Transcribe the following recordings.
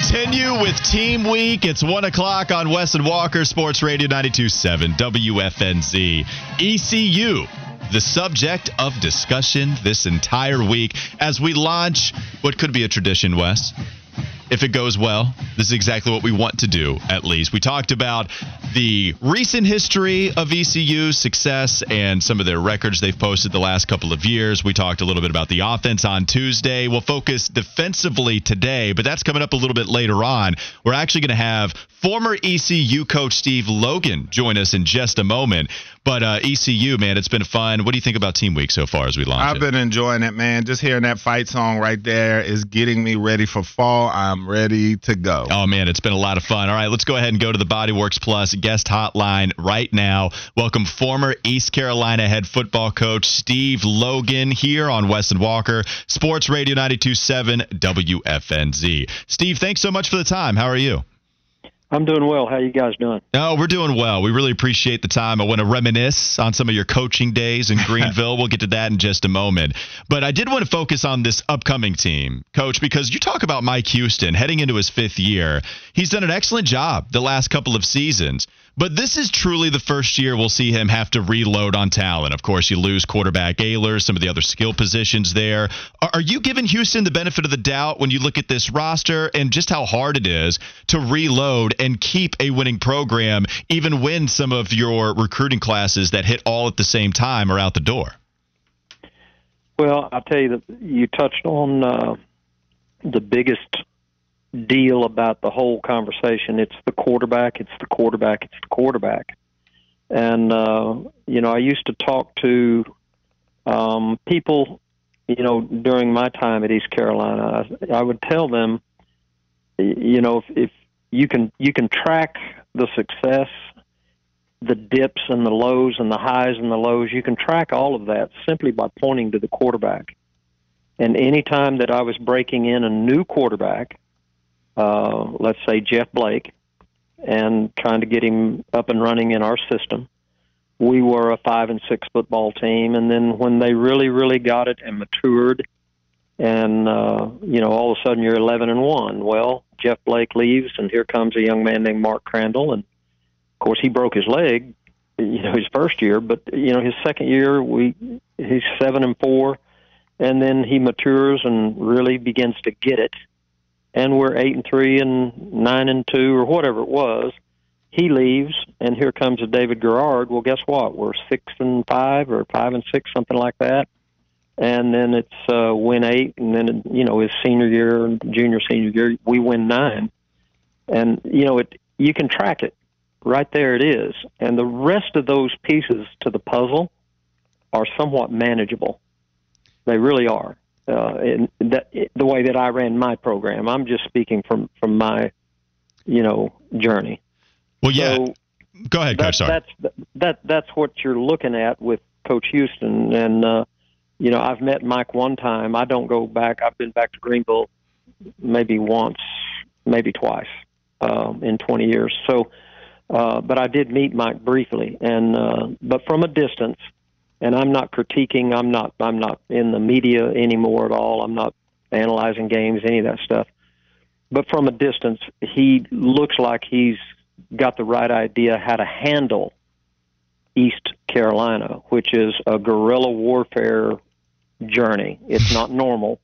Continue with Team Week. It's 1 o'clock on Wes and Walker, Sports Radio 927, WFNZ. ECU, the subject of discussion this entire week as we launch what could be a tradition, Wes if it goes well. This is exactly what we want to do, at least. We talked about the recent history of ECU's success and some of their records they've posted the last couple of years. We talked a little bit about the offense on Tuesday. We'll focus defensively today, but that's coming up a little bit later on. We're actually going to have former ECU coach Steve Logan join us in just a moment. But uh, ECU, man, it's been fun. What do you think about Team Week so far as we launch I've it? been enjoying it, man. Just hearing that fight song right there is getting me ready for fall. I'm ready to go. Oh man, it's been a lot of fun. All right, let's go ahead and go to the Bodyworks Plus guest hotline right now. Welcome former East Carolina head football coach Steve Logan here on Wes and Walker, Sports Radio 927 WFNZ. Steve, thanks so much for the time. How are you? I'm doing well. How you guys doing? Oh, we're doing well. We really appreciate the time. I want to reminisce on some of your coaching days in Greenville. we'll get to that in just a moment. But I did want to focus on this upcoming team, coach, because you talk about Mike Houston heading into his fifth year. He's done an excellent job the last couple of seasons. But this is truly the first year we'll see him have to reload on talent. Of course, you lose quarterback Ahlers, some of the other skill positions there. Are you giving Houston the benefit of the doubt when you look at this roster and just how hard it is to reload and keep a winning program, even when some of your recruiting classes that hit all at the same time are out the door? Well, I'll tell you that you touched on uh, the biggest deal about the whole conversation. It's the quarterback. It's the quarterback. It's the quarterback. And uh, you know, I used to talk to um, people, you know, during my time at East Carolina. I, I would tell them, you know, if, if you can you can track the success, the dips and the lows and the highs and the lows. You can track all of that simply by pointing to the quarterback. And any time that I was breaking in a new quarterback, uh, let's say Jeff Blake, and trying to get him up and running in our system. We were a five and six football team, and then when they really, really got it and matured, and uh, you know, all of a sudden you're eleven and one. Well, Jeff Blake leaves, and here comes a young man named Mark Crandell, and of course he broke his leg, you know, his first year, but you know, his second year we he's seven and four, and then he matures and really begins to get it and we're eight and three and nine and two or whatever it was. He leaves, and here comes a David Garrard. Well, guess what? We're six and five or five and six, something like that. And then it's uh, win eight, and then you know his senior year and junior senior year we win nine, and you know it. You can track it right there. It is, and the rest of those pieces to the puzzle are somewhat manageable. They really are uh, in that, the way that I ran my program. I'm just speaking from from my, you know, journey. Well, yeah. So Go ahead, Coach. That, that's that that's what you're looking at with Coach Houston, and uh, you know, I've met Mike one time. I don't go back. I've been back to Greenville maybe once, maybe twice um, in 20 years. So, uh, but I did meet Mike briefly, and uh, but from a distance and I'm not critiquing. I'm not. I'm not in the media anymore at all. I'm not analyzing games, any of that stuff. But from a distance, he looks like he's got the right idea how to handle East Carolina, which is a guerrilla warfare journey. It's not normal.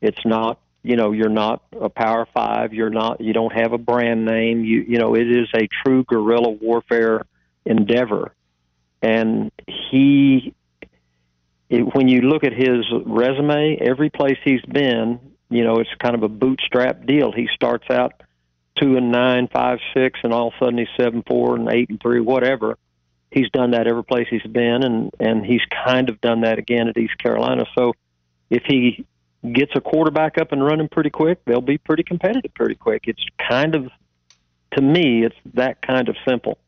It's not. You know, you're not a Power Five. You're not. You don't have a brand name. You. You know, it is a true guerrilla warfare endeavor and he it, when you look at his resume, every place he's been, you know, it's kind of a bootstrap deal. He starts out two and nine, five, six, and all of a sudden he's seven, four, and eight and three, whatever. He's done that every place he's been, and and he's kind of done that again at East Carolina. So, if he gets a quarterback up and running pretty quick, they'll be pretty competitive pretty quick. It's kind of, to me, it's that kind of simple.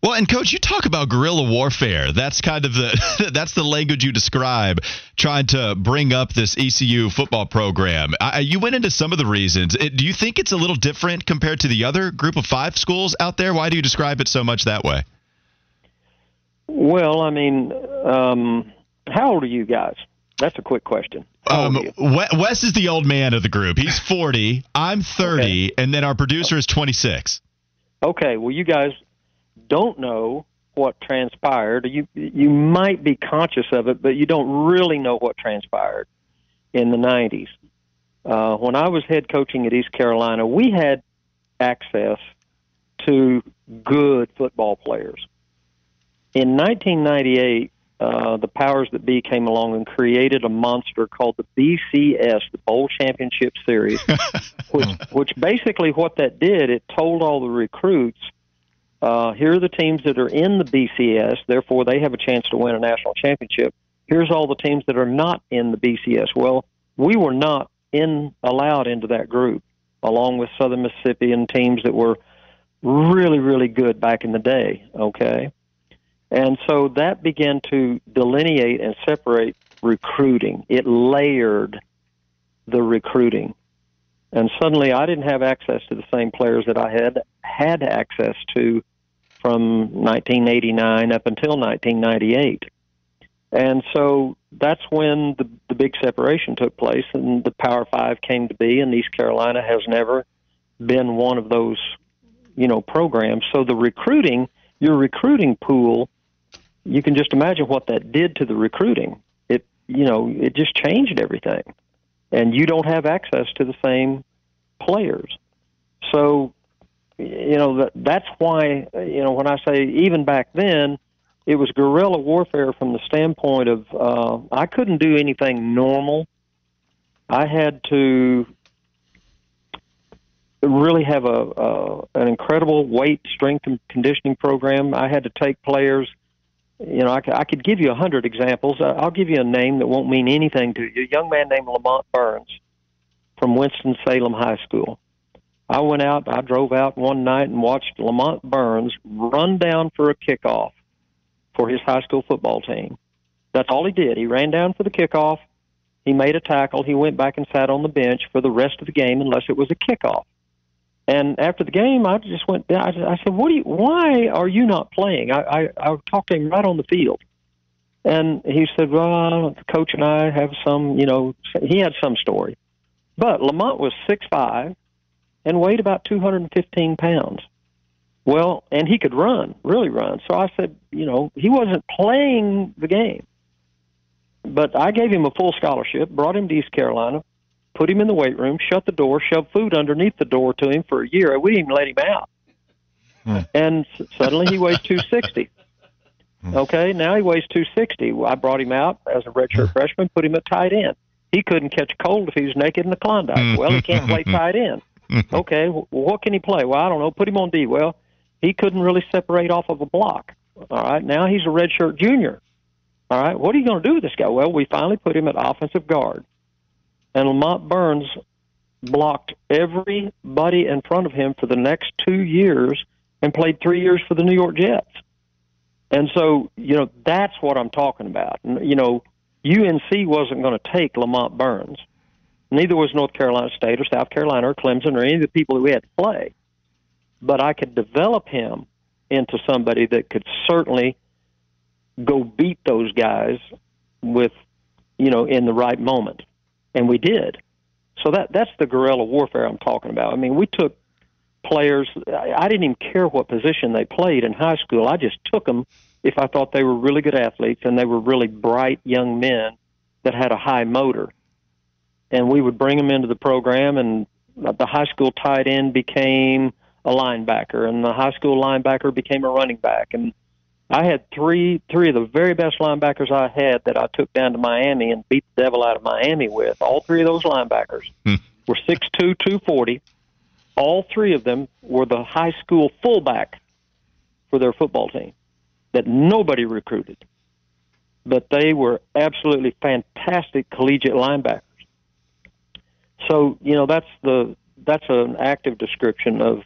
Well, and coach, you talk about guerrilla warfare. That's kind of the that's the language you describe trying to bring up this ECU football program. I, you went into some of the reasons. It, do you think it's a little different compared to the other group of five schools out there? Why do you describe it so much that way? Well, I mean, um, how old are you guys? That's a quick question. Um, Wes is the old man of the group. He's 40. I'm 30, okay. and then our producer is 26. Okay. Well, you guys don't know what transpired. You you might be conscious of it, but you don't really know what transpired in the 90s. Uh, when I was head coaching at East Carolina, we had access to good football players. In 1998, uh, the powers that be came along and created a monster called the BCS, the Bowl Championship Series, which, which basically what that did, it told all the recruits, uh, here are the teams that are in the BCS, therefore they have a chance to win a national championship. Here's all the teams that are not in the BCS. Well, we were not in allowed into that group, along with Southern Mississippi and teams that were really, really good back in the day. Okay, and so that began to delineate and separate recruiting. It layered the recruiting. And suddenly I didn't have access to the same players that I had had access to from 1989 up until 1998. And so that's when the, the big separation took place and the Power Five came to be, and East Carolina has never been one of those, you know, programs. So the recruiting, your recruiting pool you can just imagine what that did to the recruiting. It, you know, it just changed everything, and you don't have access to the same players. So, you know, that, that's why, you know, when I say even back then, it was guerrilla warfare from the standpoint of uh, I couldn't do anything normal. I had to really have a, a an incredible weight strength and conditioning program. I had to take players you know, I, I could give you a hundred examples. I'll give you a name that won't mean anything to you. A young man named Lamont Burns from Winston Salem High School. I went out. I drove out one night and watched Lamont Burns run down for a kickoff for his high school football team. That's all he did. He ran down for the kickoff. He made a tackle. He went back and sat on the bench for the rest of the game, unless it was a kickoff. And after the game, I just went. I, just, I said, "What do you? Why are you not playing?" I, I I talked to him right on the field, and he said, "Well, the coach and I have some. You know, he had some story, but Lamont was six five, and weighed about two hundred and fifteen pounds. Well, and he could run, really run. So I said, you know, he wasn't playing the game, but I gave him a full scholarship, brought him to East Carolina, put him in the weight room, shut the door, shoved food underneath the door to him for a year. We didn't even let him out. Hmm. And suddenly he weighs 260. Hmm. Okay, now he weighs 260. I brought him out as a redshirt hmm. freshman, put him at tight end. He couldn't catch a cold if he was naked in the Klondike. Well, he can't play tight end. Okay, well, what can he play? Well, I don't know. Put him on D. Well, he couldn't really separate off of a block. All right, now he's a redshirt junior. All right, what are you going to do with this guy? Well, we finally put him at offensive guard and Lamont Burns blocked everybody in front of him for the next two years and played three years for the New York Jets. And so, you know, that's what I'm talking about. You know, UNC wasn't going to take Lamont Burns. Neither was North Carolina State or South Carolina or Clemson or any of the people that we had to play. But I could develop him into somebody that could certainly go beat those guys with, you know, in the right moment and we did. So that that's the guerrilla warfare I'm talking about. I mean, we took players. I didn't even care what position they played in high school. I just took them if I thought they were really good athletes and they were really bright young men that had a high motor. And we would bring them into the program, and the high school tight end became a linebacker, and the high school linebacker became a running back, and I had three three of the very best linebackers I had that I took down to Miami and beat the devil out of Miami with. All three of those linebackers hmm. were six two, two forty. All three of them were the high school fullback for their football team that nobody recruited. But they were absolutely fantastic collegiate linebackers. So, you know, that's the that's an active description of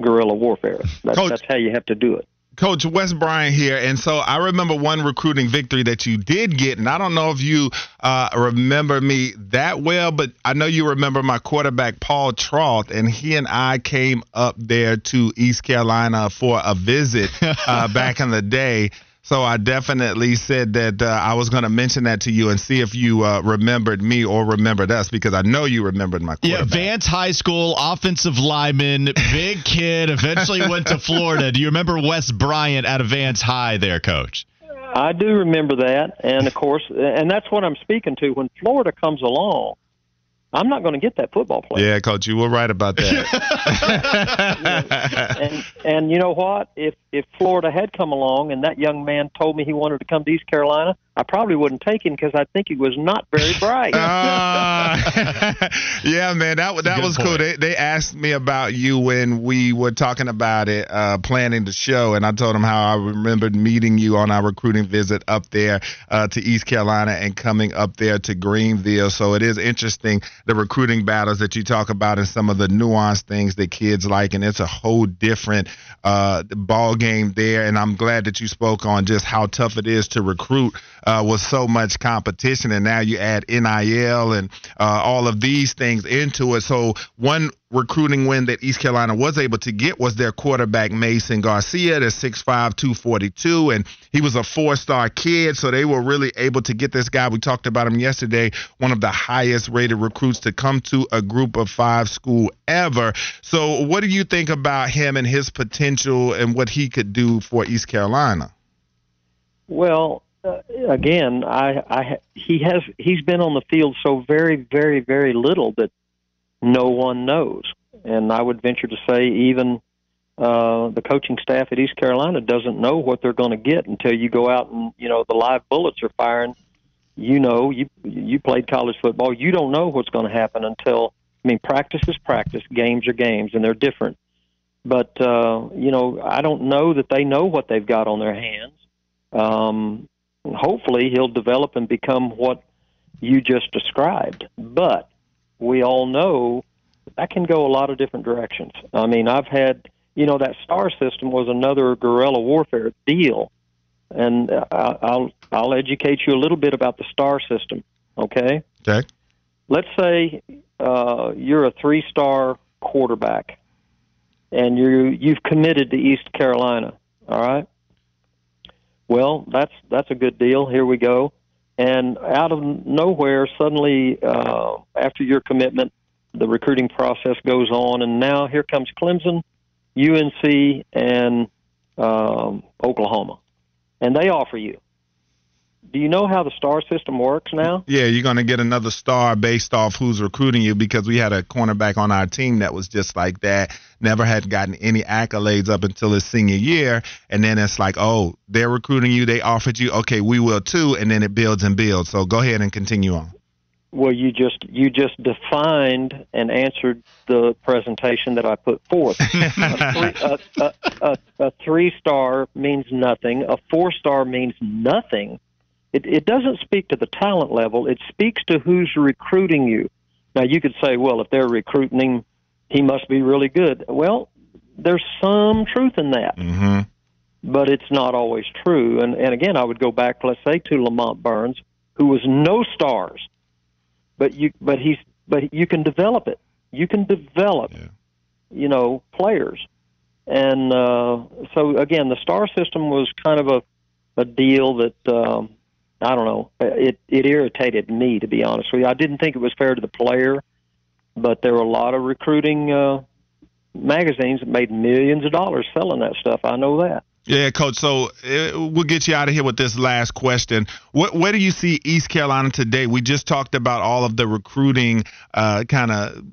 guerrilla warfare. That's, Coach, that's how you have to do it. Coach Wes Bryant here, and so I remember one recruiting victory that you did get, and I don't know if you uh, remember me that well, but I know you remember my quarterback Paul Troth, and he and I came up there to East Carolina for a visit uh, back in the day. So I definitely said that uh, I was going to mention that to you and see if you uh, remembered me or remembered us because I know you remembered my Yeah, Vance High School offensive lineman, big kid, eventually went to Florida. Do you remember Wes Bryant out of Vance High there, coach? I do remember that, and of course, and that's what I'm speaking to. When Florida comes along, I'm not going to get that football player. Yeah, coach, you were right about that. and and you know what? If if Florida had come along and that young man told me he wanted to come to East Carolina, I probably wouldn't take him because I think he was not very bright. uh, yeah, man, that that was point. cool. They they asked me about you when we were talking about it, uh, planning the show, and I told them how I remembered meeting you on our recruiting visit up there uh, to East Carolina and coming up there to Greenville. So it is interesting the recruiting battles that you talk about and some of the nuanced things that kids like, and it's a whole different uh, ball game there. And I'm glad that you spoke on just how tough it is to recruit uh, with so much competition, and now you add NIL and uh, all of these things into it. So one recruiting win that East Carolina was able to get was their quarterback Mason Garcia, the 6'5", 242, and he was a four-star kid, so they were really able to get this guy. We talked about him yesterday, one of the highest rated recruits to come to a group of five school ever. So what do you think about him and his potential and what he could do for East Carolina? Well, uh, again, I, I he has he's been on the field so very, very, very little that no one knows, and I would venture to say even uh, the coaching staff at East Carolina doesn't know what they're going to get until you go out and you know the live bullets are firing. You know, you you played college football. You don't know what's going to happen until I mean, practice is practice, games are games, and they're different. But uh, you know, I don't know that they know what they've got on their hands. Um, hopefully he'll develop and become what you just described. But we all know that can go a lot of different directions. I mean, I've had, you know, that star system was another guerrilla warfare deal, and I'll I'll educate you a little bit about the star system. Okay. Okay. Let's say uh, you're a three-star quarterback, and you you've committed to East Carolina. All right. Well, that's that's a good deal. Here we go. And out of nowhere, suddenly, uh, after your commitment, the recruiting process goes on, and now here comes Clemson, UNC, and um, Oklahoma, and they offer you do you know how the star system works now? Yeah, you're going to get another star based off who's recruiting you because we had a cornerback on our team that was just like that. Never had gotten any accolades up until his senior year. And then it's like, oh, they're recruiting you. They offered you. Okay, we will too. And then it builds and builds. So go ahead and continue on. Well, you just you just defined and answered the presentation that I put forth. a, three, a, a, a, a three star means nothing. A four star means nothing it, it doesn't speak to the talent level. It speaks to who's recruiting you. Now, you could say, well, if they're recruiting him, he must be really good. Well, there's some truth in that. Mm-hmm. But it's not always true. And, and again, I would go back, let's say, to Lamont Burns, who was no stars, but you, but he's, but you can develop it. You can develop, yeah. you know, players. And uh, so again, the star system was kind of a, a deal that um, I don't know. It it irritated me to be honest with you. I didn't think it was fair to the player, but there were a lot of recruiting uh, magazines that made millions of dollars selling that stuff. I know that. Yeah, coach. So uh, we'll get you out of here with this last question. What, where do you see East Carolina today? We just talked about all of the recruiting uh, kind of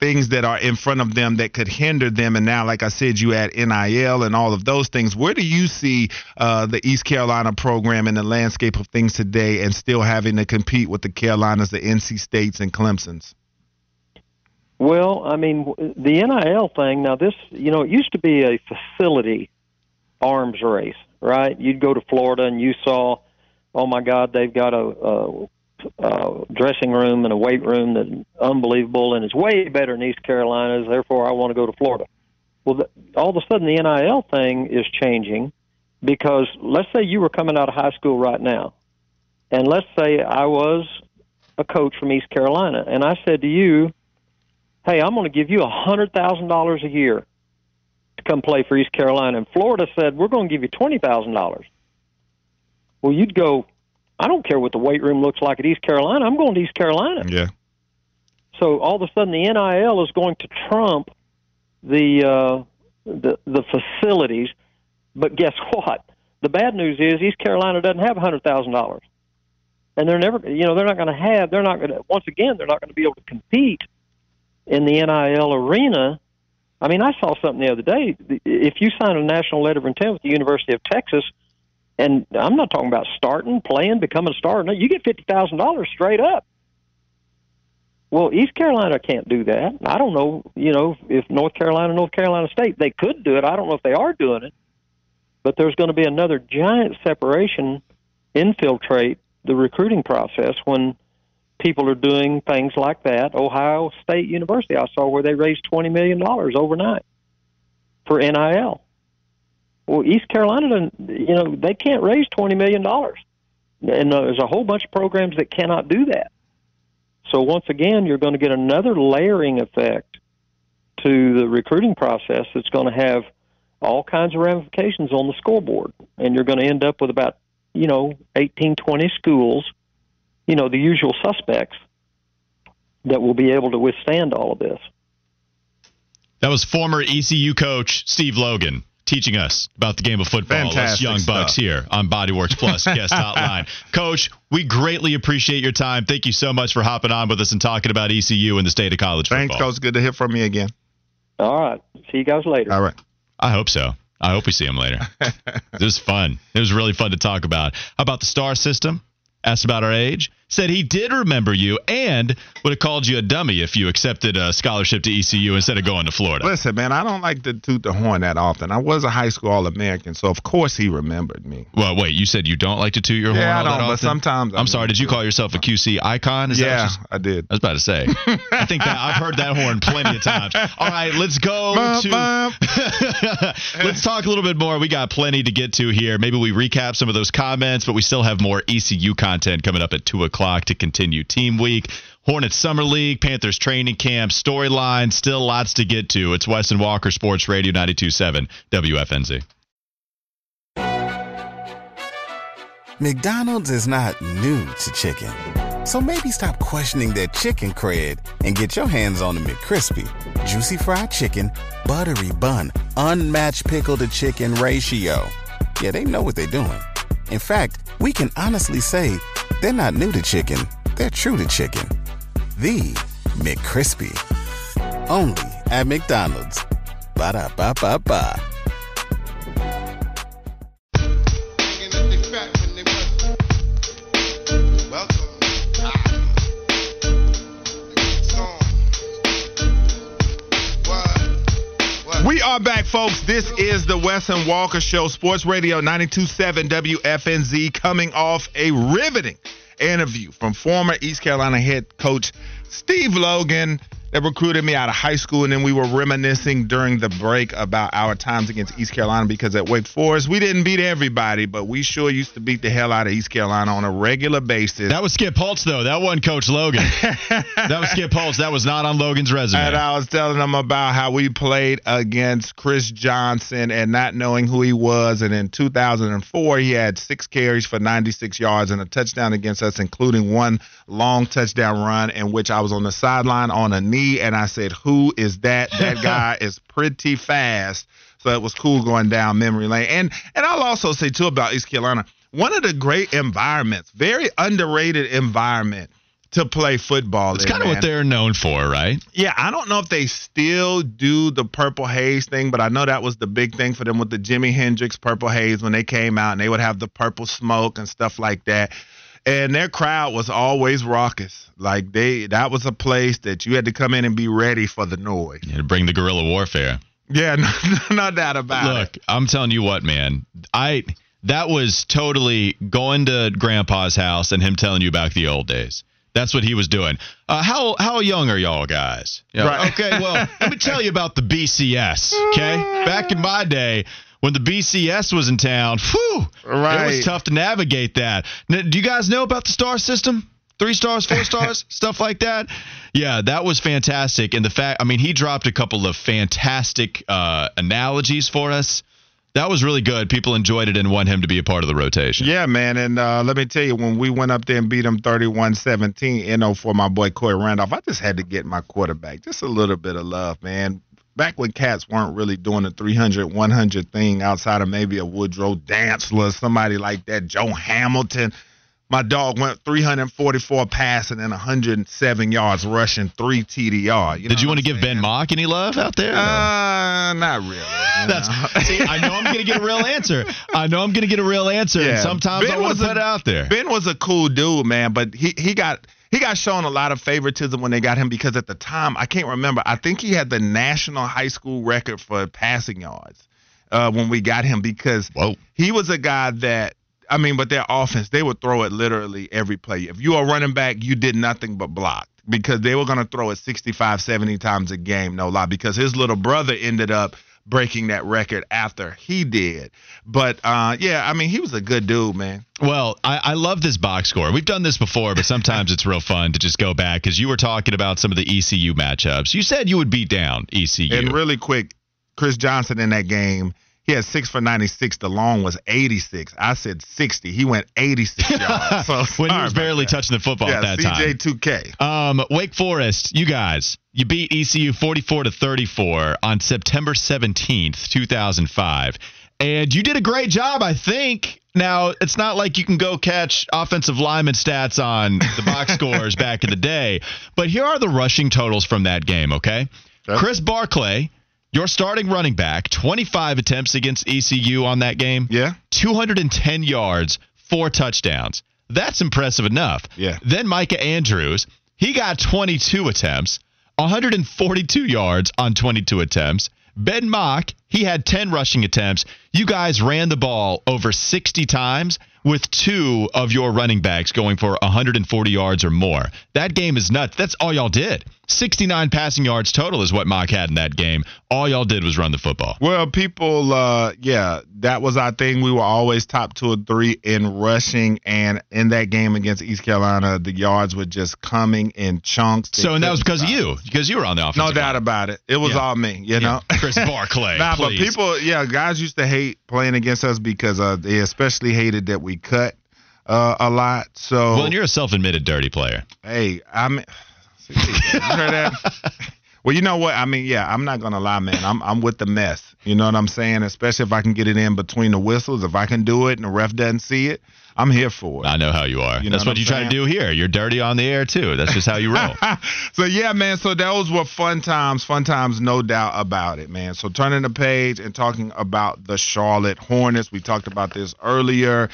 things that are in front of them that could hinder them, and now, like I said, you add NIL and all of those things. Where do you see uh, the East Carolina program in the landscape of things today, and still having to compete with the Carolinas, the NC States, and Clemson's? Well, I mean, the NIL thing. Now, this, you know, it used to be a facility arms race, right? You'd go to Florida and you saw, oh my God, they've got a, a, a dressing room and a weight room that's unbelievable and it's way better than East Carolina's. Therefore, I want to go to Florida. Well, the, all of a sudden, the NIL thing is changing because let's say you were coming out of high school right now, and let's say I was a coach from East Carolina, and I said to you, "Hey, I'm going to give you a hundred thousand dollars a year come play for East Carolina. And Florida said, we're going to give you $20,000. Well, you'd go. I don't care what the weight room looks like at East Carolina. I'm going to East Carolina. Yeah. So all of a sudden, the NIL is going to trump the uh, the the facilities. But guess what? The bad news is East Carolina doesn't have a hundred thousand dollars, and they're never. You know, they're not going to have. They're not going to. Once again, they're not going to be able to compete in the NIL arena. I mean, I saw something the other day. If you sign a national letter of intent with the University of Texas, and I'm not talking about starting, playing, becoming a star. No, you get fifty thousand dollars straight up. Well, East Carolina can't do that. I don't know, you know, if North Carolina, North Carolina State, they could do it. I don't know if they are doing it. But there's going to be another giant separation infiltrate the recruiting process when people are doing things like that. Ohio State University, I saw where they raised $20 million overnight for NIL. Well, East Carolina, you know, they can't raise $20 million. And uh, there's a whole bunch of programs that cannot do that. So once again, you're going to get another layering effect to the recruiting process that's going to have all kinds of ramifications on the scoreboard. And you're going to end up with about, you know, 18, 20 schools, you know, the usual suspects that will be able to withstand all of this. That was former ECU coach Steve Logan teaching us about the game of football. Fantastic us young stuff. bucks here on Bodyworks Plus guest hotline. Coach, we greatly appreciate your time. Thank you so much for hopping on with us and talking about ECU and the state of college football. Thanks, football. Coach. Good to hear from you again. All right. See you guys later. All right. I hope so. I hope we see him later. it was fun. It was really fun to talk about. How about the star system? Asked about our age. Said he did remember you and would have called you a dummy if you accepted a scholarship to ECU instead of going to Florida. Listen, man, I don't like to toot the horn that often. I was a high school All American, so of course he remembered me. Well, wait, you said you don't like to toot your horn Yeah, I don't, but sometimes I I'm sorry, did you call yourself a QC icon? Is yeah, I did. I was about to say. I think that I've heard that horn plenty of times. All right, let's go Bum, to. bum. let's talk a little bit more. We got plenty to get to here. Maybe we recap some of those comments, but we still have more ECU content coming up at two o'clock to continue Team Week. Hornets Summer League, Panthers training camp, storyline, still lots to get to. It's Wes and Walker Sports Radio 927 WFNZ. McDonald's is not new to chicken. So maybe stop questioning their chicken cred and get your hands on the McCrispy. Juicy fried chicken, buttery bun, unmatched pickle to chicken ratio. Yeah, they know what they're doing. In fact, we can honestly say they're not new to chicken, they're true to chicken. The McCrispy. Only at McDonald's. Ba da ba ba ba. Are back, folks. This is the Wes and Walker Show, Sports Radio 927 WFNZ, coming off a riveting interview from former East Carolina head coach Steve Logan that recruited me out of high school. And then we were reminiscing during the break about our times against East Carolina because at Wake Forest, we didn't beat everybody, but we sure used to beat the hell out of East Carolina on a regular basis. That was Skip Holtz, though. That wasn't Coach Logan. that was Skip Holtz. That was not on Logan's resume. And I was telling them about how we played against Chris Johnson and not knowing who he was. And in 2004, he had six carries for 96 yards and a touchdown against us, including one long touchdown run in which I was on the sideline on a knee. And I said, Who is that? That guy is pretty fast. So it was cool going down memory lane. And and I'll also say too about East Carolina, one of the great environments, very underrated environment to play football. It's kind of what they're known for, right? Yeah, I don't know if they still do the purple haze thing, but I know that was the big thing for them with the Jimi Hendrix purple haze when they came out and they would have the purple smoke and stuff like that. And their crowd was always raucous. Like they that was a place that you had to come in and be ready for the noise. Yeah, to bring the guerrilla warfare. Yeah, no, no doubt about Look, it. I'm telling you what, man. I that was totally going to Grandpa's house and him telling you about the old days. That's what he was doing. Uh, how how young are y'all guys? You know, Right. Okay, well, let me tell you about the BCS. Okay, back in my day. When the BCS was in town, whew, it was tough to navigate that. Now, do you guys know about the star system? Three stars, four stars, stuff like that. Yeah, that was fantastic. And the fact, I mean, he dropped a couple of fantastic uh, analogies for us That was really good. People enjoyed it and want him to be a part of the rotation. Yeah, man. And uh, let me tell you, when we went up there and beat them 31 17, you know, for my boy Cory Randolph, I just had to get my quarterback just a little bit of love, man. Back when cats weren't really doing the 300, 100 thing outside of maybe a Woodrow Dantzler, somebody like that, Joe Hamilton. My dog went 344 passing and 107 yards rushing, three TDR. You Did you want to give? Ben Mauk any love out there? Uh, not really. That's see, I know I'm going to get a real answer. I know I'm going to get a real answer. and Yeah. sometimes Ben I want to a- put it out there. Ben was a cool dude, man, but he he got he got shown a lot of favoritism when they got him because at the time I can't remember. I think he had the national high school record for passing yards uh, when we got him because Whoa. he was a guy that. I mean, but their offense, they would throw it literally every play. If you are running back, you did nothing but block because they were going to throw it 65, 70 times a game, no lie, because his little brother ended up breaking that record after he did. But uh, yeah, I mean, he was a good dude, man. Well, I, I love this box score. We've done this before, but sometimes it's real fun to just go back because you were talking about some of the ECU matchups. You said you would beat down ECU. And really quick, Chris Johnson in that game, he had six for 96. The long was 86. I said 60. He went 86 yards. So when he was barely that. touching the football yeah, at that time. CJ2K. Um, Wake Forest, you guys, you beat ECU 44 to 34 on September 17th, 2005. And you did a great job, I think. Now, it's not like you can go catch offensive lineman stats on the box scores back in the day, but here are the rushing totals from that game, okay? Okay. Chris Barclay, your starting running back, 25 attempts against ECU on that game. Yeah. 210 yards, four touchdowns. That's impressive enough. Yeah. Then Micah Andrews, he got 22 attempts, 142 yards on 22 attempts. Ben Mauk, he had 10 rushing attempts. You guys ran the ball over 60 times with two of your running backs going for 140 yards or more. That game is nuts. That's all y'all did. 69 passing yards total is what Mauk had in that game. All y'all did was run the football. Well, people, uh, yeah, that was our thing. We were always top two or three in rushing, and in that game against East Carolina, the yards were just coming in chunks. They So, and that was because of you, because you were on the offense. No doubt about it. It was Yeah. all me, you Yeah. know. Chris Barclay, nah, please. but people, yeah, guys used to hate playing against us because uh, they especially hated that we cut uh, a lot. So, Well, and you're a self-admitted dirty player. hey, I'm. See, you heard that? Well, you know what? I mean, yeah, I'm not gonna lie, man. I'm I'm with the mess. You know what I'm saying? Especially if I can get it in between the whistles. If I can do it and the ref doesn't see it, I'm here for it. I know how you are. You That's what what, you try to do here. You're dirty on the air too. That's just how you roll. so yeah, man. So those were fun times. Fun times, no doubt about it, man. So turning the page and talking about the Charlotte Hornets. We talked about this earlier,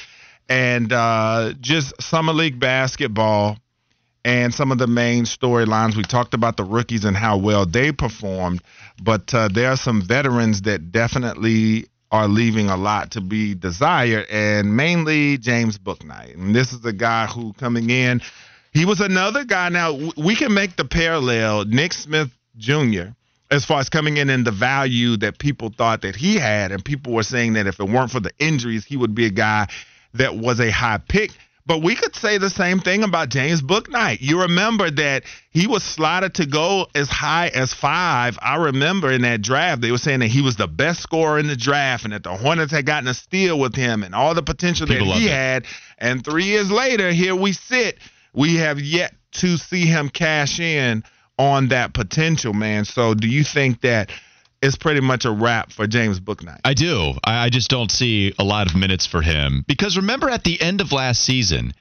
and uh, just summer league basketball and some of the main storylines. We talked about the rookies and how well they performed, but uh, there are some veterans that definitely are leaving a lot to be desired, and mainly James Bouknight. And this is a guy who coming in, he was another guy. Now we can make the parallel, Nick Smith Jr. As far as coming in and the value that people thought that he had, and people were saying that if it weren't for the injuries, he would be a guy that was a high pick. But we could say the same thing about James Bouknight. You remember that he was slotted to go as high as five. I remember in that draft, they were saying that he was the best scorer in the draft and that the Hornets had gotten a steal with him and all the potential People that he had. And three years later, here we sit. We have yet to see him cash in on that potential, man. So do you think that it's pretty much a wrap for James Bouknight? I do. I, I just don't see a lot of minutes for him because remember at the end of last season,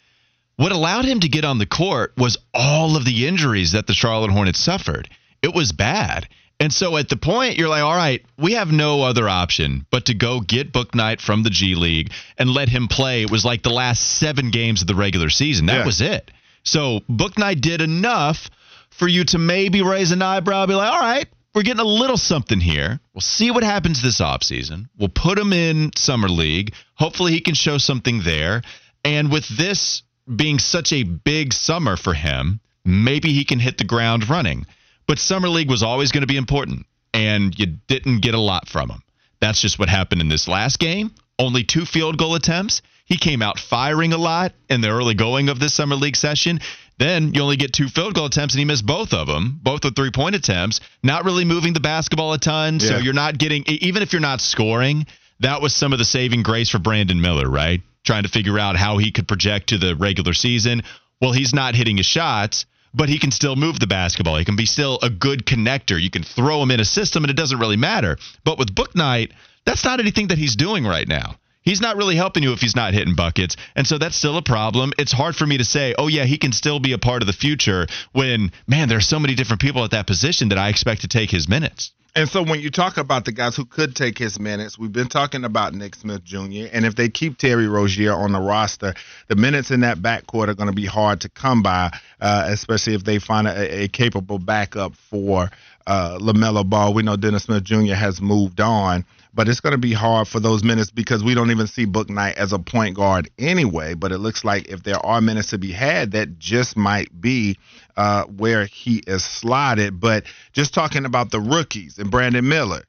what allowed him to get on the court was all of the injuries that the Charlotte Hornets suffered. It was bad. And so at the point, you're like, all right, we have no other option but to go get Bouknight from the G League and let him play. It was like the last seven games of the regular season. That Yeah. was it. So Bouknight did enough for you to maybe raise an eyebrow, be like, all right, we're getting a little something here. We'll see what happens this offseason. We'll put him in Summer League. Hopefully, he can show something there. And with this being such a big summer for him, maybe he can hit the ground running. But Summer League was always going to be important, and you didn't get a lot from him. That's just what happened in this last game. Only two field goal attempts. He came out firing a lot in the early going of this summer league session. Then you only get two field goal attempts, and he missed both of them. Both were three point attempts. Not really moving the basketball a ton, so Yeah. you're not getting even if you're not scoring. that was some of the saving grace for Brandon Miller, right? Trying to figure out how he could project to the regular season. Well, he's not hitting his shots, but he can still move the basketball. He can be still a good connector. You can throw him in a system and it doesn't really matter. But with Bouknight, that's not anything that he's doing right now. He's not really helping you if he's not hitting buckets. And so that's still a problem. It's hard for me to say, oh, yeah, he can still be a part of the future when, man, there's so many different people at that position that I expect to take his minutes. And so when you talk about the guys who could take his minutes, we've been talking about Nick Smith Jr. And if they keep Terry Rozier on the roster, the minutes in that backcourt are going to be hard to come by, uh, especially if they find a, a capable backup for uh, LaMelo Ball. We know Dennis Smith Jr. has moved on but it's going to be hard for those minutes because we don't even see Bouknight as a point guard anyway. But it looks like if there are minutes to be had, that just might be uh, where he is slotted. But just talking about the rookies and Brandon Miller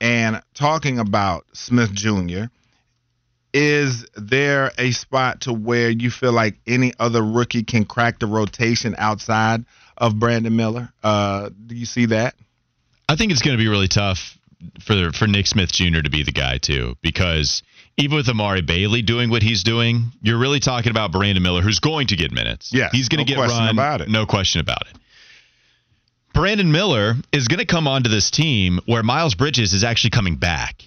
and talking about Smith Jr., is there a spot to where you feel like any other rookie can crack the rotation outside of Brandon Miller? Uh, do you see that? I think it's going to be really tough for for Nick Smith Jr. to be the guy too, because even with Amari Bailey doing what he's doing, you're really talking about Brandon Miller, who's going to get minutes. Yeah, he's going to no get run. About it. No question about it. Brandon Miller is going to come onto this team where Miles Bridges is actually coming back.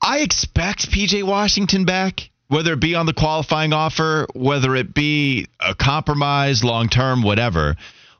I expect PJ Washington back, whether it be on the qualifying offer, whether it be a compromise long term, whatever.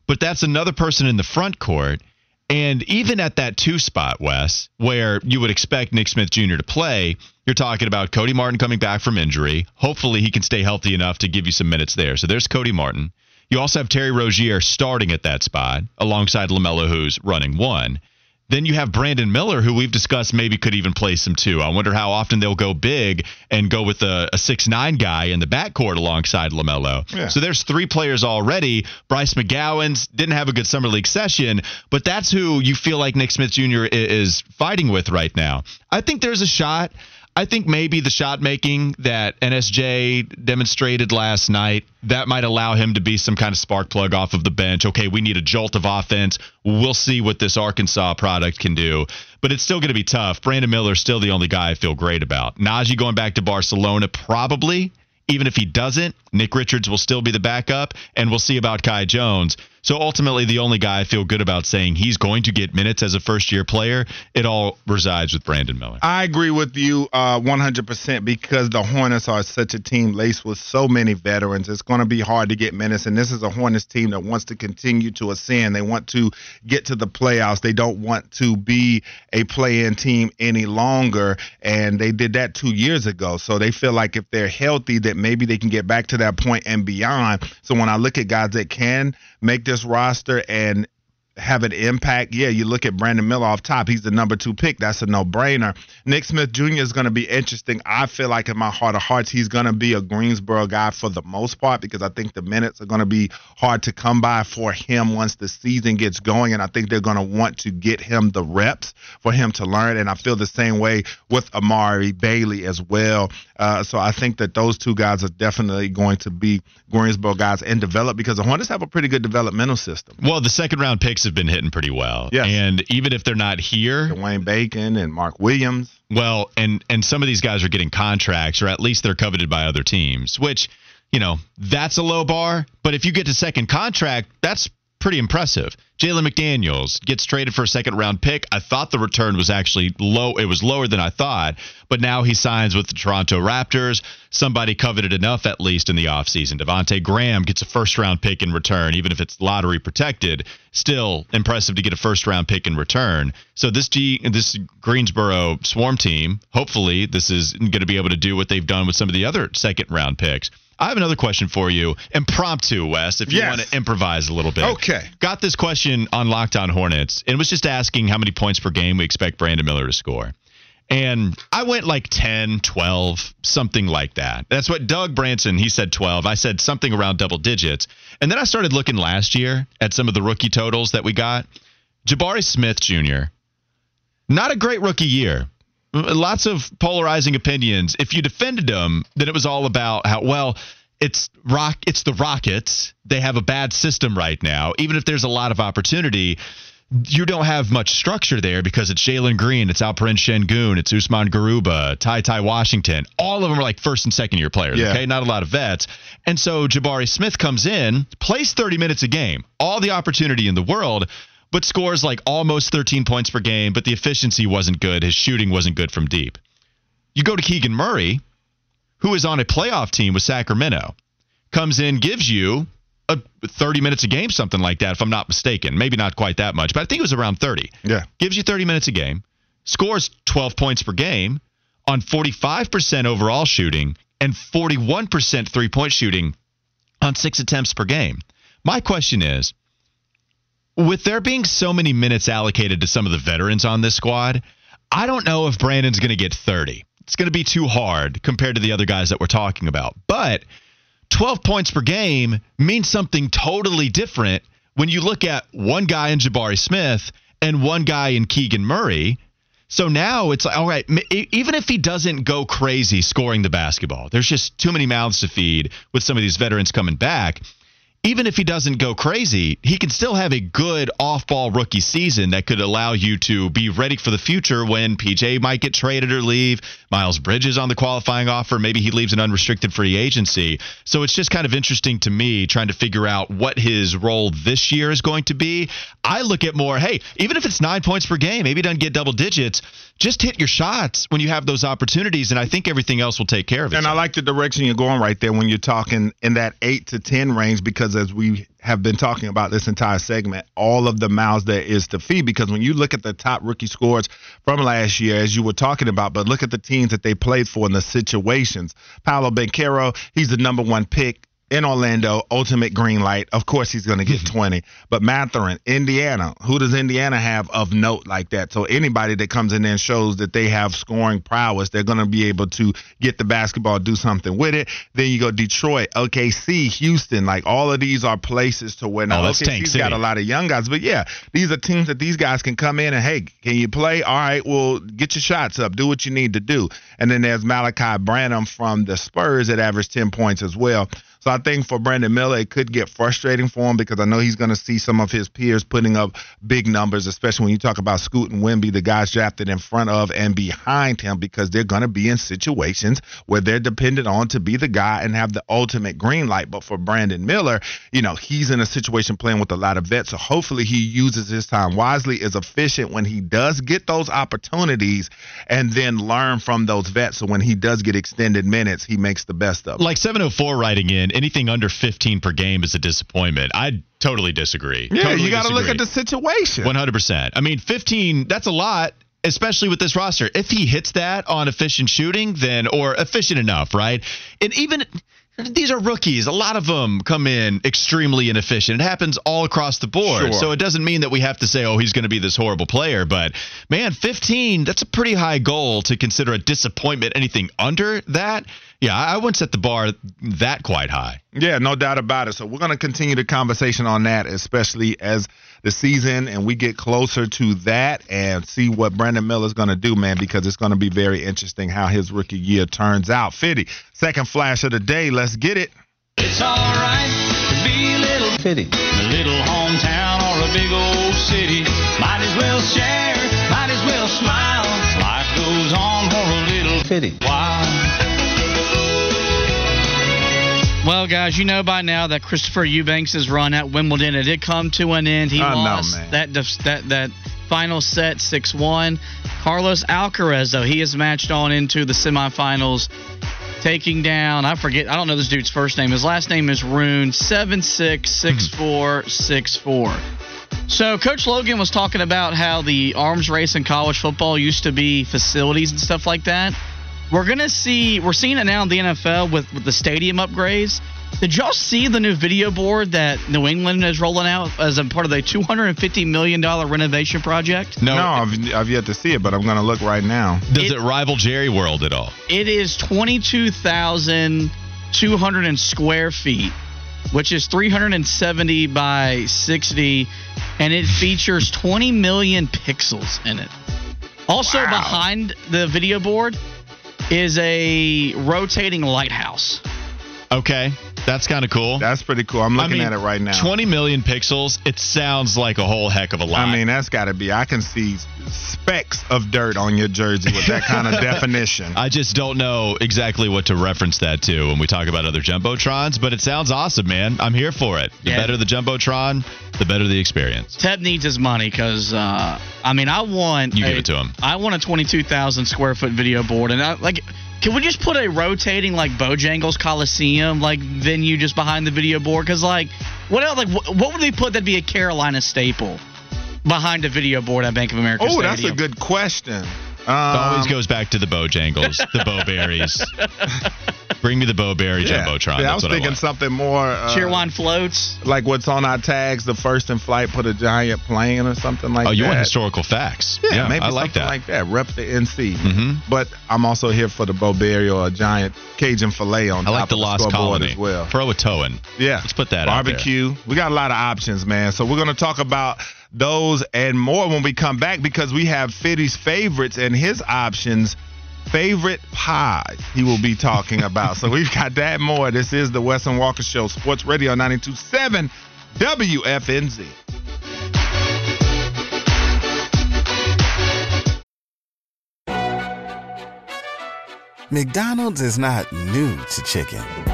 But that's another person in the front court and even at that two spot, Wes, where you would expect Nick Smith Jr. to play, you're talking about Cody Martin coming back from injury. Hopefully, he can stay healthy enough to give you some minutes there. So there's Cody Martin. You also have Terry Rozier starting at that spot alongside LaMelo, who's running one. Then you have Brandon Miller, who we've discussed maybe could even play some two. I wonder how often they'll go big and go with a, a six nine guy in the backcourt alongside Lamelo. Yeah. So there's three players already. Bryce McGowens didn't have a good summer league session, but that's who you feel like Nick Smith Jr. is fighting with right now. I think there's a shot. I think maybe the shot making that NSJ demonstrated last night that might allow him to be some kind of spark plug off of the bench. Okay, we need a jolt of offense. We'll see what this Arkansas product can do, but it's still going to be tough. Brandon Miller's still the only guy I feel great about. Nnaji going back to Barcelona probably. Even if he doesn't, Nick Richards will still be the backup, and we'll see about Kai Jones. So ultimately, the only guy I feel good about saying he's going to get minutes as a first year player, it all resides with Brandon Miller. I agree with you uh, 100% because the Hornets are such a team laced with so many veterans. It's going to be hard to get minutes. And this is a Hornets team that wants to continue to ascend. They want to get to the playoffs. They don't want to be a play in team any longer. And they did that two years ago. So they feel like if they're healthy, that maybe they can get back to that point and beyond. So when I look at guys that can make this roster and have an impact. Yeah, you look at Brandon Miller off top. He's the number two pick. That's a no brainer. Nick Smith Jr. is going to be interesting. I feel like in my heart of hearts, he's going to be a Greensboro guy for the most part because I think the minutes are going to be hard to come by for him once the season gets going. And I think they're going to want to get him the reps for him to learn. And I feel the same way with Amari Bailey as well. Uh, so I think that those two guys are definitely going to be Greensboro guys and develop because the Hornets have a pretty good developmental system. Well, the second round picks have been hitting pretty well. Yes. And even if they're not here, Dwayne Bacon and Mark Williams. Well, and and some of these guys are getting contracts, or at least they're coveted by other teams, which you know that's a low bar. But if you get to second contract, that's pretty impressive. Jalen McDaniels gets traded for a second round pick. I thought the return was actually low. It was lower than I thought, but now he signs with the Toronto Raptors. Somebody coveted enough, at least in the offseason. Devonte Graham gets a first round pick in return, even if it's lottery protected. Still impressive to get a first round pick in return. So this G, this Greensboro Swarm team, hopefully, this is going to be able to do what they've done with some of the other second round picks. I have another question for you, impromptu, Wes, if you yes. want to improvise a little bit. Okay. Got this question on Lockdown Hornets, and was just asking how many points per game we expect Brandon Miller to score. And I went like 10, 12, something like that. That's what Doug Branson, he said 12. I said something around double digits. And then I started looking last year at some of the rookie totals that we got. Jabari Smith Jr., not a great rookie year lots of polarizing opinions. If you defended them, then it was all about how well it's rock it's the Rockets. They have a bad system right now. Even if there's a lot of opportunity, you don't have much structure there because it's Jalen Green, it's Alperen Sengun, it's Usman Garuba, Ty Ty Washington. All of them are like first and second year players. Yeah. Okay, not a lot of vets. And so Jabari Smith comes in, plays 30 minutes a game, all the opportunity in the world, but scores like almost 13 points per game. But the efficiency wasn't good. His shooting wasn't good from deep. You go to Keegan Murray, who is on a playoff team with Sacramento, comes in, gives you a 30 minutes a game, something like that, if I'm not mistaken. Maybe not quite that much, but I think it was around 30. Yeah. Gives you 30 minutes a game, scores 12 points per game on 45% overall shooting and 41% three point shooting on six attempts per game. My question is with there being so many minutes allocated to some of the veterans on this squad, I don't know if Brandon's going to get 30. It's going to be too hard compared to the other guys that we're talking about. But 12 points per game means something totally different when you look at one guy in Jabari Smith and one guy in Keegan Murray. So now it's like, all right, even if he doesn't go crazy scoring the basketball, there's just too many mouths to feed with some of these veterans coming back. Even if he doesn't go crazy, he can still have a good off ball rookie season that could allow you to be ready for the future when PJ might get traded or leave. Miles Bridges on the qualifying offer. Maybe he leaves an unrestricted free agency. So it's just kind of interesting to me trying to figure out what his role this year is going to be. I look at more, hey, even if it's nine points per game, maybe he doesn't get double digits, just hit your shots when you have those opportunities, and I think everything else will take care of it. And. I like the direction you're going right there when you're talking in that eight to ten range because as we have been talking about this entire segment, all of the mouths there is to feed. Because when you look at the top rookie scores from last year, as you were talking about, but look at the teams that they played for and the situations. Paolo Banchero, he's the number one pick in Orlando, ultimate green light. Of course, he's going to get mm-hmm. 20. But Mathurin, Indiana, who does Indiana have of note like that? So anybody that comes in there and shows that they have scoring prowess, they're going to be able to get the basketball, do something with it. Then you go Detroit, OKC, Houston. Like all of these are places to where oh, now Oh, that's Tank OKC's got a lot of young guys. But yeah, these are teams that these guys can come in and hey, can you play? All right, well, get your shots up, do what you need to do. And then there's Malaki Branham from the Spurs that averaged 10 points as well. So I think for Brandon Miller, it could get frustrating for him because I know he's going to see some of his peers putting up big numbers, especially when you talk about Scoot and Wemby, the guys drafted in front of and behind him, because they're going to be in situations where they're dependent on to be the guy and have the ultimate green light. But for Brandon Miller, you know, he's in a situation playing with a lot of vets. So hopefully he uses his time wisely, is efficient when he does get those opportunities, and then learn from those vets. So when he does get extended minutes, he makes the best of it. like 704 writing in anything under 15 per game is a disappointment. I totally disagree. Yeah, Totally you got to look at the situation. 100%. I mean, 15, that's a lot, especially with this roster. If he hits that on efficient shooting, then, or efficient enough, right? And even. These are rookies. A lot of them come in extremely inefficient. It happens all across the board. Sure. So it doesn't mean that we have to say, oh, he's going to be this horrible player. But man, 15, that's a pretty high goal to consider a disappointment. Anything under that, yeah, I wouldn't set the bar that quite high. Yeah, no doubt about it. So we're going to continue the conversation on that, especially as the season and we get closer to that and see what Brandon Miller is going to do, man, because it's going to be very interesting how his rookie year turns out. Fitty, second flash of the day. Let's get it. It's alright to be a little Fitty. a little hometown or a big old city. Might as well share, might as well smile. Life goes on for a little Fitty. while. Well, guys, you know by now that Christopher Eubanks' run at Wimbledon it did come to an end. He lost man. that that that final set six one. Carlos Alcaraz, though, he has matched on into the semifinals, taking down I forget I don't know this dude's first name. His last name is Rune seven six six four six four. So Coach Logan was talking about how the arms race in college football used to be facilities and stuff like that. We're gonna see we're seeing it now in the NFL with, with the stadium upgrades. Did y'all see the new video board that New England is rolling out as a part of the two hundred and fifty million dollar renovation project? No, No, I've, I've yet to see it, but I'm going to look right now. does it- it rival Jerry World at all? It is twenty two thousand two hundred square feet, which is three hundred and seventy by sixty, and it features twenty million pixels in it. Also Wow. behind the video board is a rotating lighthouse. Okay. That's kind of cool. That's pretty cool. I'm I looking mean, at it right now. 20 million pixels. It sounds like a whole heck of a lot. I mean, that's got to be. I can see specks of dirt on your jersey with that kind of definition. I just don't know exactly what to reference that to when we talk about other jumbotrons, but it sounds awesome, man. I'm here for it. The Yeah. better the jumbotron, the better the experience. Teb needs his money because, uh, I mean, I want. You a- give it to him. I want a 22,000 square foot video board, and I, like, can we just put a rotating like Bojangles Coliseum like venue just behind the video board? Because like, what else? Like, wh- what would they put that'd be a Carolina staple behind a video board at Bank of America? Oh, that's a good question. It always Um, goes back to the Bojangles, the Bo-Berries. Bring me the Bo-Berry yeah. jumbotron. Yeah, I was what I thinking want. something more. Uh, Cheerwine floats. like what's on our tags, the first in flight put a giant plane or something like that. Oh, that. you want historical facts? Yeah, maybe I like something that. like that. Rep the NC. Mm-hmm. But I'm also here for the Bo-Berry or a giant Cajun filet on I top like the of Lost Colony. as well. Throw a toe in. Yeah. Let's put that out there. Barbecue. We got a lot of options, man. So we're going to talk about those and more when we come back because we have Fitty's favorites and his options. Favorite pies he will be talking about. so we've got that more. This is the Wes and Walker Show, Sports Radio 927 WFNZ. McDonald's is not new to chicken.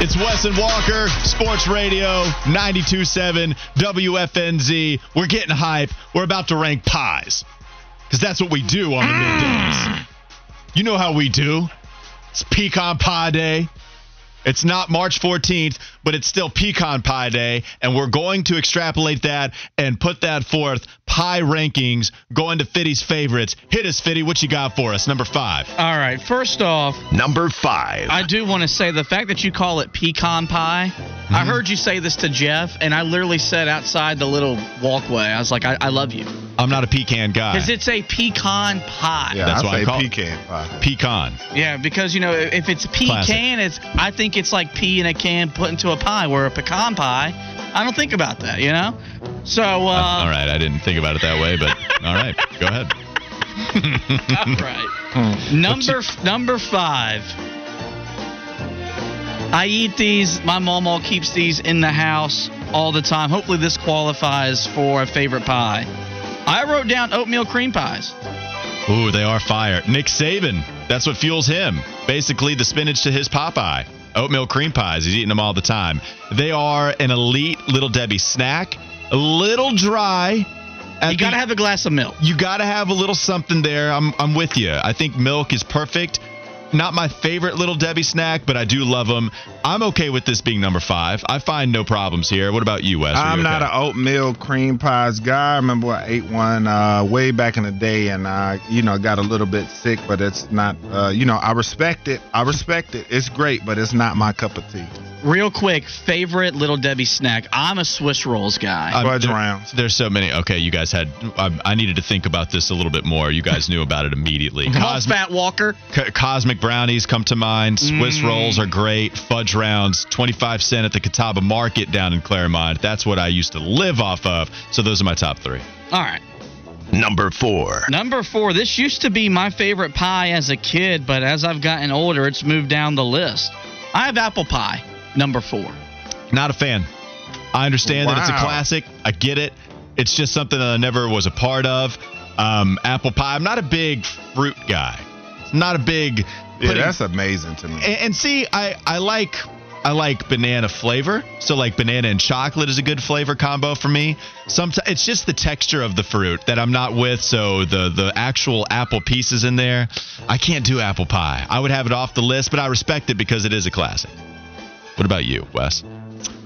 It's Wes and Walker, Sports Radio 927 WFNZ. We're getting hype. We're about to rank pies. Because that's what we do on the middays. You know how we do. It's Pecan Pie Day. It's not March 14th, but it's still Pecan Pie Day, and we're going to extrapolate that and put that forth. Pie rankings going to Fitty's favorites. Hit us, Fitty. What you got for us? Number five. All right. First off, Number five. I do want to say the fact that you call it pecan pie. I Mm-hmm. heard you say this to Jeff, and I literally said outside the little walkway, I was like, I, I love you. I'm not a pecan guy. Because it's a pecan pie. Yeah, That's I why I say call it- pecan pie. Pecan. Yeah, because you know if it's pecan, Classic. it's I think it's like pea in a can put into a pie. Where a pecan pie, I don't think about that. You know. So uh, all right, I didn't think about it that way, but all right, go ahead. all right. Number number five. I eat these. My mom all keeps these in the house all the time. Hopefully, this qualifies for a favorite pie. I wrote down oatmeal cream pies. Ooh, they are fire. Nick Saban, that's what fuels him. Basically, the spinach to his Popeye. Oatmeal cream pies. He's eating them all the time. They are an elite Little Debbie snack. A little dry. You got to have a glass of milk. you got to have a little something there. I'm, I'm with you. I think milk is perfect. Not my favorite little Debbie snack, but I do love them. I'm okay with this being number five. I find no problems here. What about you, Wes? Are you I'm not okay? an oatmeal cream pies guy. I remember I ate one uh, way back in the day, and I, you know, got a little bit sick. But it's not, uh, you know, I respect it. I respect it. It's great, but it's not my cup of tea. Real quick, favorite Little Debbie snack. I'm a Swiss rolls guy. I'm- Fudge there- rounds. There's so many. Okay, you guys had. I, I needed to think about this a little bit more. You guys knew about it immediately. Come on, Cosmic, Fat Walker. Co- Cosmic brownies come to mind. Swiss Mm. rolls are great. Fudge rounds, 25 cent at the Catawba Market down in Claremont. That's what I used to live off of. So those are my top three. All right. Number four. Number four. This used to be my favorite pie as a kid, but as I've gotten older, it's moved down the list. I have apple pie. Number four. Not a fan. I understand that it's a classic. I get it. It's just something that I never was a part of. Um, apple pie. I'm not a big fruit guy. Not a big. Yeah, that's amazing to me. and, and see, I I like I like banana flavor. So like banana and chocolate is a good flavor combo for me. Sometimes it's just the texture of the fruit that I'm not with. So the the actual apple pieces in there, I can't do apple pie. I would have it off the list, but I respect it because it is a classic. What about you, Wes?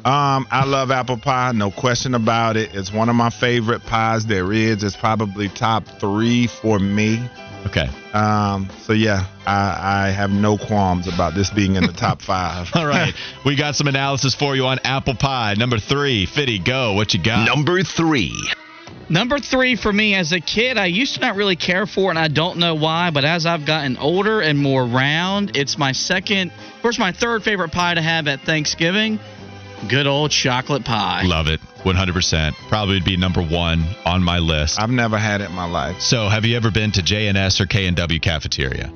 Um, I love apple pie, no question about it. It's one of my favorite pies there is. It's probably top three for me. Okay. Um, so yeah, I, I have no qualms about this being in the top five. All right. we got some analysis for you on apple pie. Number three, Fitty, go. What you got? Number three. Number three for me as a kid, I used to not really care for and I don't know why, but as I've gotten older and more round, it's my second, of course, my third favorite pie to have at Thanksgiving. Good old chocolate pie. Love it. 100%. Probably would be number one on my list. I've never had it in my life. So, have you ever been to J&S or K&W cafeteria?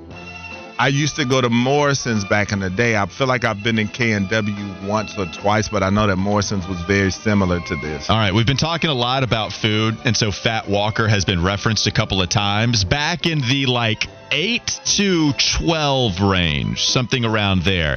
I used to go to Morrison's back in the day. I feel like I've been in K and W once or twice, but I know that Morrison's was very similar to this. All right, we've been talking a lot about food, and so Fat Walker has been referenced a couple of times. Back in the like 8 to 12 range, something around there.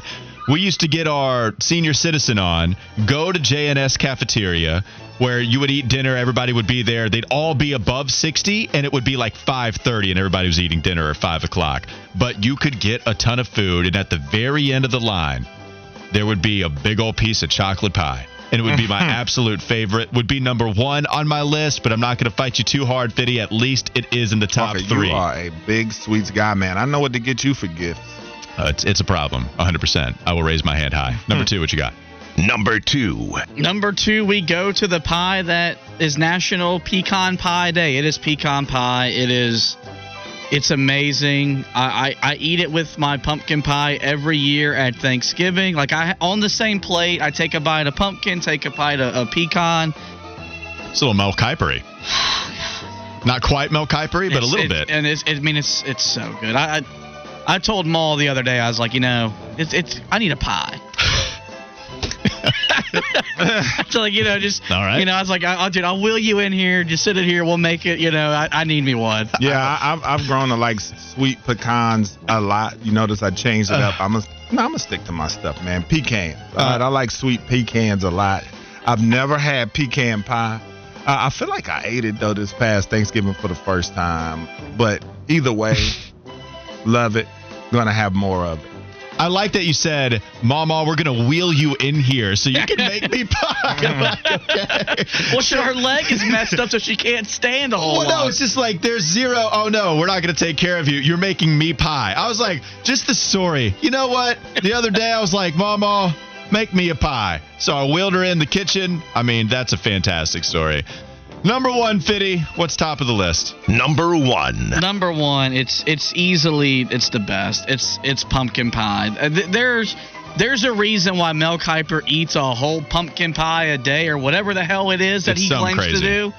We used to get our senior citizen on, go to J&S cafeteria, where you would eat dinner, everybody would be there. They'd all be above 60, and it would be like 5:30, and everybody was eating dinner at 5 o'clock. But you could get a ton of food, and at the very end of the line, there would be a big old piece of chocolate pie. And it would be my mm-hmm. absolute favorite. Would be number one on my list, but I'm not going to fight you too hard, Fitty. At least it is in the top three. You are a big sweets guy, man. I know what to get you for gifts. Uh, it's, it's a problem, 100%. I will raise my hand high. Number two, what you got? Number two. Number two, we go to the pie that is National Pecan Pie Day. It is pecan pie. It is, it's amazing. I, I, I eat it with my pumpkin pie every year at Thanksgiving. Like I on the same plate, I take a bite of pumpkin, take a bite of, of pecan. It's a little Mel Kipery. Not quite Mel Kipery, but a little it- bit. And it's, I mean, it's it's so good. I, I I told Maul the other day, I was like, you know, it's it's I need a pie. so like you know, just All right. you know, I was like, I, I'll dude, I'll wheel you in here, just sit it here, we'll make it. You know, I, I need me one. Yeah, I, I've I've grown to like sweet pecans a lot. You notice I changed it up. I'm a, no, I'm gonna stick to my stuff, man. Pecans. All right, I like sweet pecans a lot. I've never had pecan pie. Uh, I feel like I ate it though this past Thanksgiving for the first time. But either way, love it. Gonna have more of it. I like that you said, Mama, we're going to wheel you in here so you can make me pie. Like, mm. okay. Well, sure, her leg is messed up, so she can't stand a whole Well, lot. no, it's just like there's zero. Oh no, we're not going to take care of you. You're making me pie. I was like, just the story. You know what? The other day I was like, Mama, make me a pie. So I wheeled her in the kitchen. I mean, that's a fantastic story. Number one, Fitty. What's top of the list? Number one. Number one, it's it's easily it's the best. It's it's pumpkin pie. Uh, There's there's a reason why Mel Kiper eats a whole pumpkin pie a day or whatever the hell it is that It's he claims crazy. to do.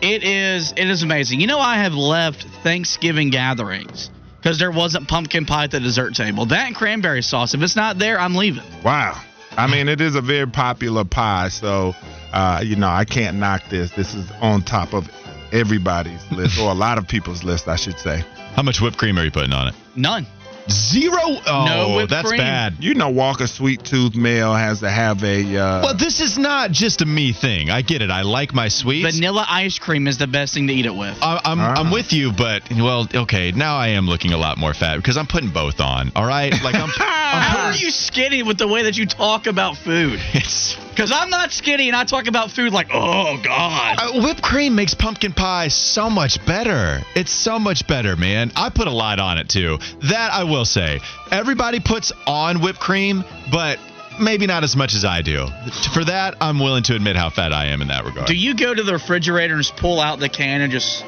It is it is amazing. You know, I have left Thanksgiving gatherings because there wasn't pumpkin pie at the dessert table. That and cranberry sauce. If it's not there, I'm leaving. Wow. I mean, it is a very popular pie, so uh, you know I can't knock this. This is on top of everybody's list, or a lot of people's list, I should say. How much whipped cream are you putting on it? None. Zero. Oh, No whipped that's cream. bad. You know, Walker Sweet Tooth male has to have a. Uh, Well, this is not just a me thing. I get it. I like my sweets. Vanilla ice cream is the best thing to eat it with. I- I'm Ah. I'm with you, but well, okay. Now I am looking a lot more fat because I'm putting both on. All right, like I'm. How are you skinny with the way that you talk about food? it's Because I'm not skinny and I talk about food like, oh, God. uh, whipped cream makes pumpkin pie so much better. It's so much better, man. I put a lot on it too. That I will say. Everybody puts on whipped cream, but maybe not as much as I do. For that, I'm willing to admit how fat I am in that regard. Do you go to the refrigerator and just pull out the can and just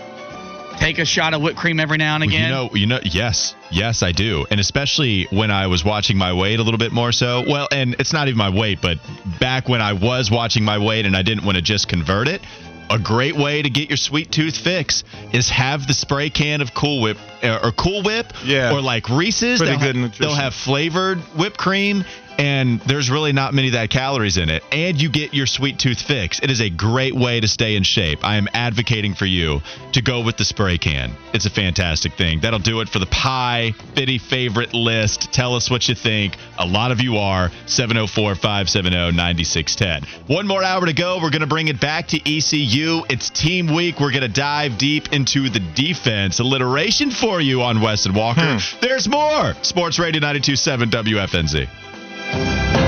take a shot of whipped cream every now and again? You know, you know, yes, yes, I do, and especially when I was watching my weight a little bit more so. Well, and it's not even my weight, but back when I was watching my weight and I didn't want to just convert it. A great way to get your sweet tooth fix is have the spray can of Cool Whip uh, or Cool Whip, Yeah. or like Reese's. Pretty they'll, good ha- nutrition. they'll have flavored whipped cream, and there's really not many of that calories in it. And you get your sweet tooth fix. It is a great way to stay in shape. I am advocating for you to go with the spray can. It's a fantastic thing. That'll do it for the pie fitty favorite list. Tell us what you think. A lot of you are 704 570 9610. One more hour to go. We're going to bring it back to ECU. It's team week. We're going to dive deep into the defense. Alliteration for you on Wes and Walker. Hmm. There's more. Sports Radio 927 WFNZ. Thank you.